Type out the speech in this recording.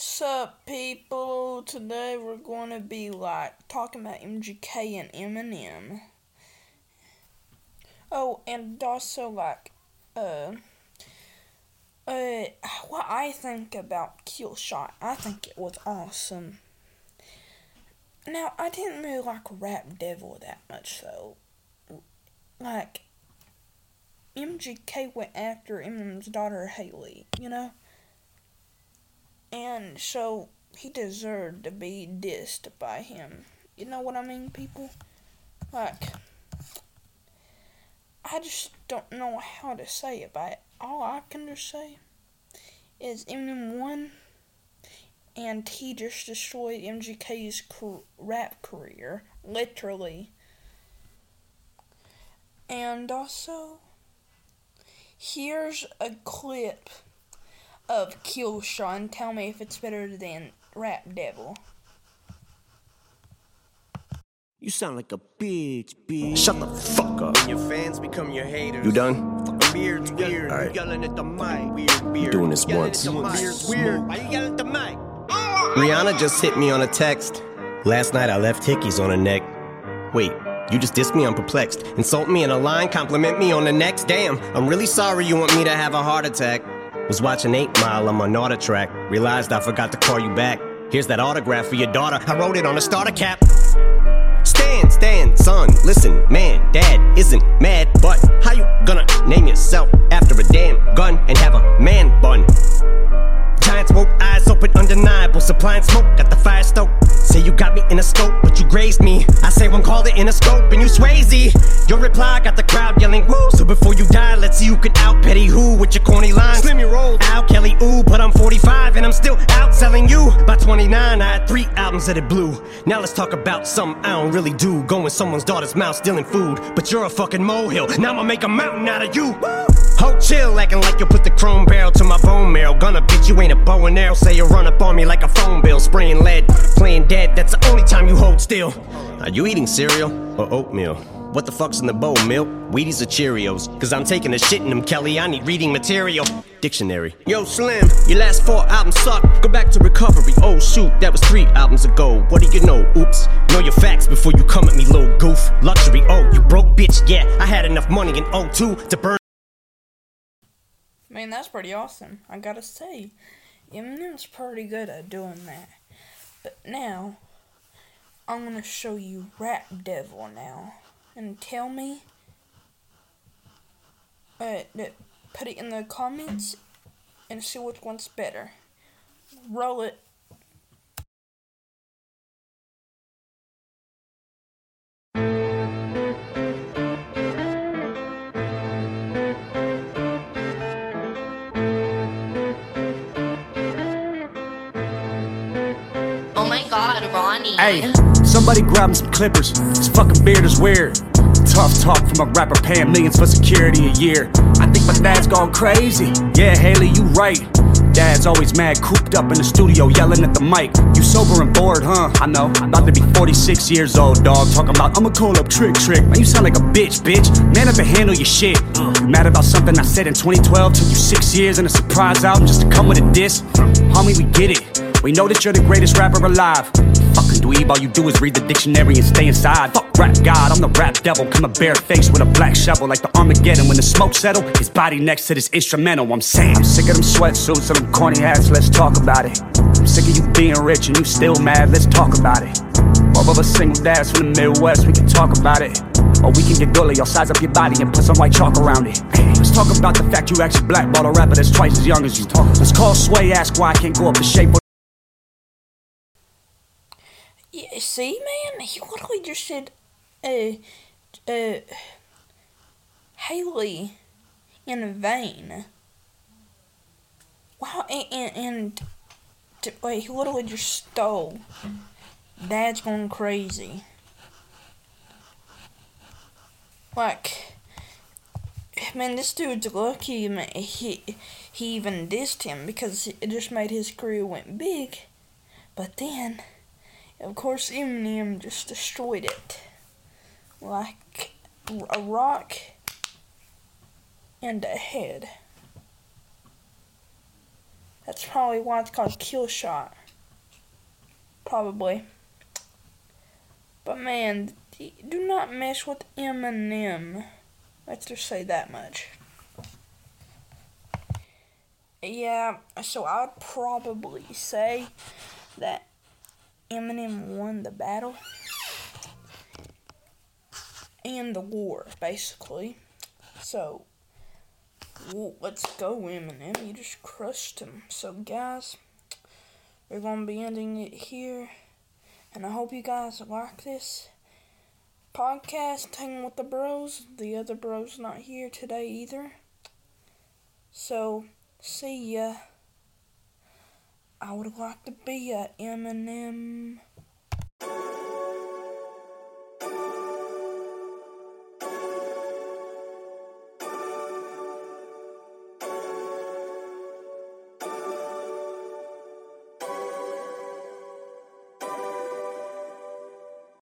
Sup, people? Today we're going to be like talking about MGK and Eminem. Oh, and also like, uh, uh, what I think about Kill Shot. I think it was awesome. Now, I didn't really like Rap Devil that much, though. Like, MGK went after Eminem's daughter, Hailie, you know? And so he deserved to be dissed by him. You know what I mean, people? Like, I just don't know how to say it, but all I can just say is Eminem won, and he just destroyed MGK's rap career, literally. And also, here's a clip of Killshot. Tell me if it's better than Rap Devil. You sound like a bitch, bitch. Shut the fuck up. Your fans become your haters. You done? Beard's weird. All right. You yelling at the mic. Weird, weird. doing this once. Beard's weird. Why you yelling at the mic? Rihanna just hit me on a text. Last night I left hickeys on her neck. Wait, you just dissed me, I'm perplexed. Insult me in a line, compliment me on the next. Damn, I'm really sorry you want me to have a heart attack. Was watching 8 Mile on my Nautica track. Realized I forgot to call you back. Here's that autograph for your daughter. I wrote it on a starter cap. Stan, Stan, son, listen, man, dad isn't mad, but how you gonna name yourself after a damn gun and have a man bun? Giant smoke, eyes open, undeniable, supplying smoke, got the fire stoked. Say you got me in a scope, but you grazed me. I say one call it Interscope, and you Swayze. Your reply got the crowd yelling woo. So before you die, let's see who can out petty who with your corny lines. Slim your roll, Al Kelly, ooh, but I'm 45 and I'm still out selling you. By 29, I had three albums that it blew. Now let's talk about something I don't really do. Going someone's daughter's mouth, stealing food. But you're a fucking molehill. Now I'ma make a mountain out of you. Ho chill, acting like you put the chrome barrel to my bone marrow. Gonna bitch, you ain't a bow and arrow. Say you run up on me like a phone bill, spraying lead, playing dead. That's the only time you hold still. Are you eating cereal or oatmeal? What the fuck's in the bowl, milk? Wheaties or Cheerios? Cause I'm taking a shit in them, Kelly. I need reading material. Dictionary. Yo, Slim, your last four albums suck. Go back to recovery. Oh, shoot, that was three albums ago. What do you know? Oops. Know your facts before you come at me, little goof. Luxury, oh, you broke bitch. Yeah, I had enough money in 02 to burn. Man, that's pretty awesome. I gotta say, Eminem's pretty good at doing that. But now, I'm gonna show you Rap Devil now. And tell me, uh, put it in the comments and see which one's better. Roll it. My god, Ronnie. Hey, somebody grab him some clippers. His fucking beard is weird. Tough talk from a rapper paying millions for security a year. I think my dad's gone crazy. Yeah, Hailie, you right. Dad's always mad, cooped up in the studio, yelling at the mic. You sober and bored, huh? I know. I'm about to be 46 years old, dog. Talking about, I'ma call up Trick Trick. Man, you sound like a bitch, bitch. Man up and handle your shit. You mad about something I said in 2012? Took you six years and a surprise album just to come with a diss? Homie, we get it. We know that you're the greatest rapper alive. Fucking dweeb, all you do is read the dictionary and stay inside. Fuck rap god, I'm the rap devil. Coming barefaced with a black shovel like the Armageddon. When the smoke settle, his body next to this instrumental. I'm saying, I'm sick of them sweatsuits and them corny hats. Let's talk about it. I'm sick of you being rich and you still mad. Let's talk about it. Both of us single dads from the Midwest, we can talk about it. Or we can get gully, I'll size up your body and put some white chalk around it. Let's talk about the fact you actually blackball a rapper that's twice as young as you. Let's call Sway, ask why I can't go up the shape. Yeah, see, man, he literally just said, uh, uh, Hailie in vain. Wow, and, and, and he literally just stole. Dad's going crazy. Like, man, this dude's lucky. Man, he he even dissed him because it just made his career went big. But then. Of course, Eminem just destroyed it. Like a rock and a head. That's probably why it's called Kill Shot. Probably. But man, do not mess with Eminem. Let's just say that much. Yeah, so I'd probably say that Eminem won the battle and the war, basically. So, let's go, Eminem. You just crushed him. So, guys, we're going to be ending it here. And I hope you guys like this podcast, Hanging with the Bros. The other bro's not here today either. So, see ya. I would like to be a Eminem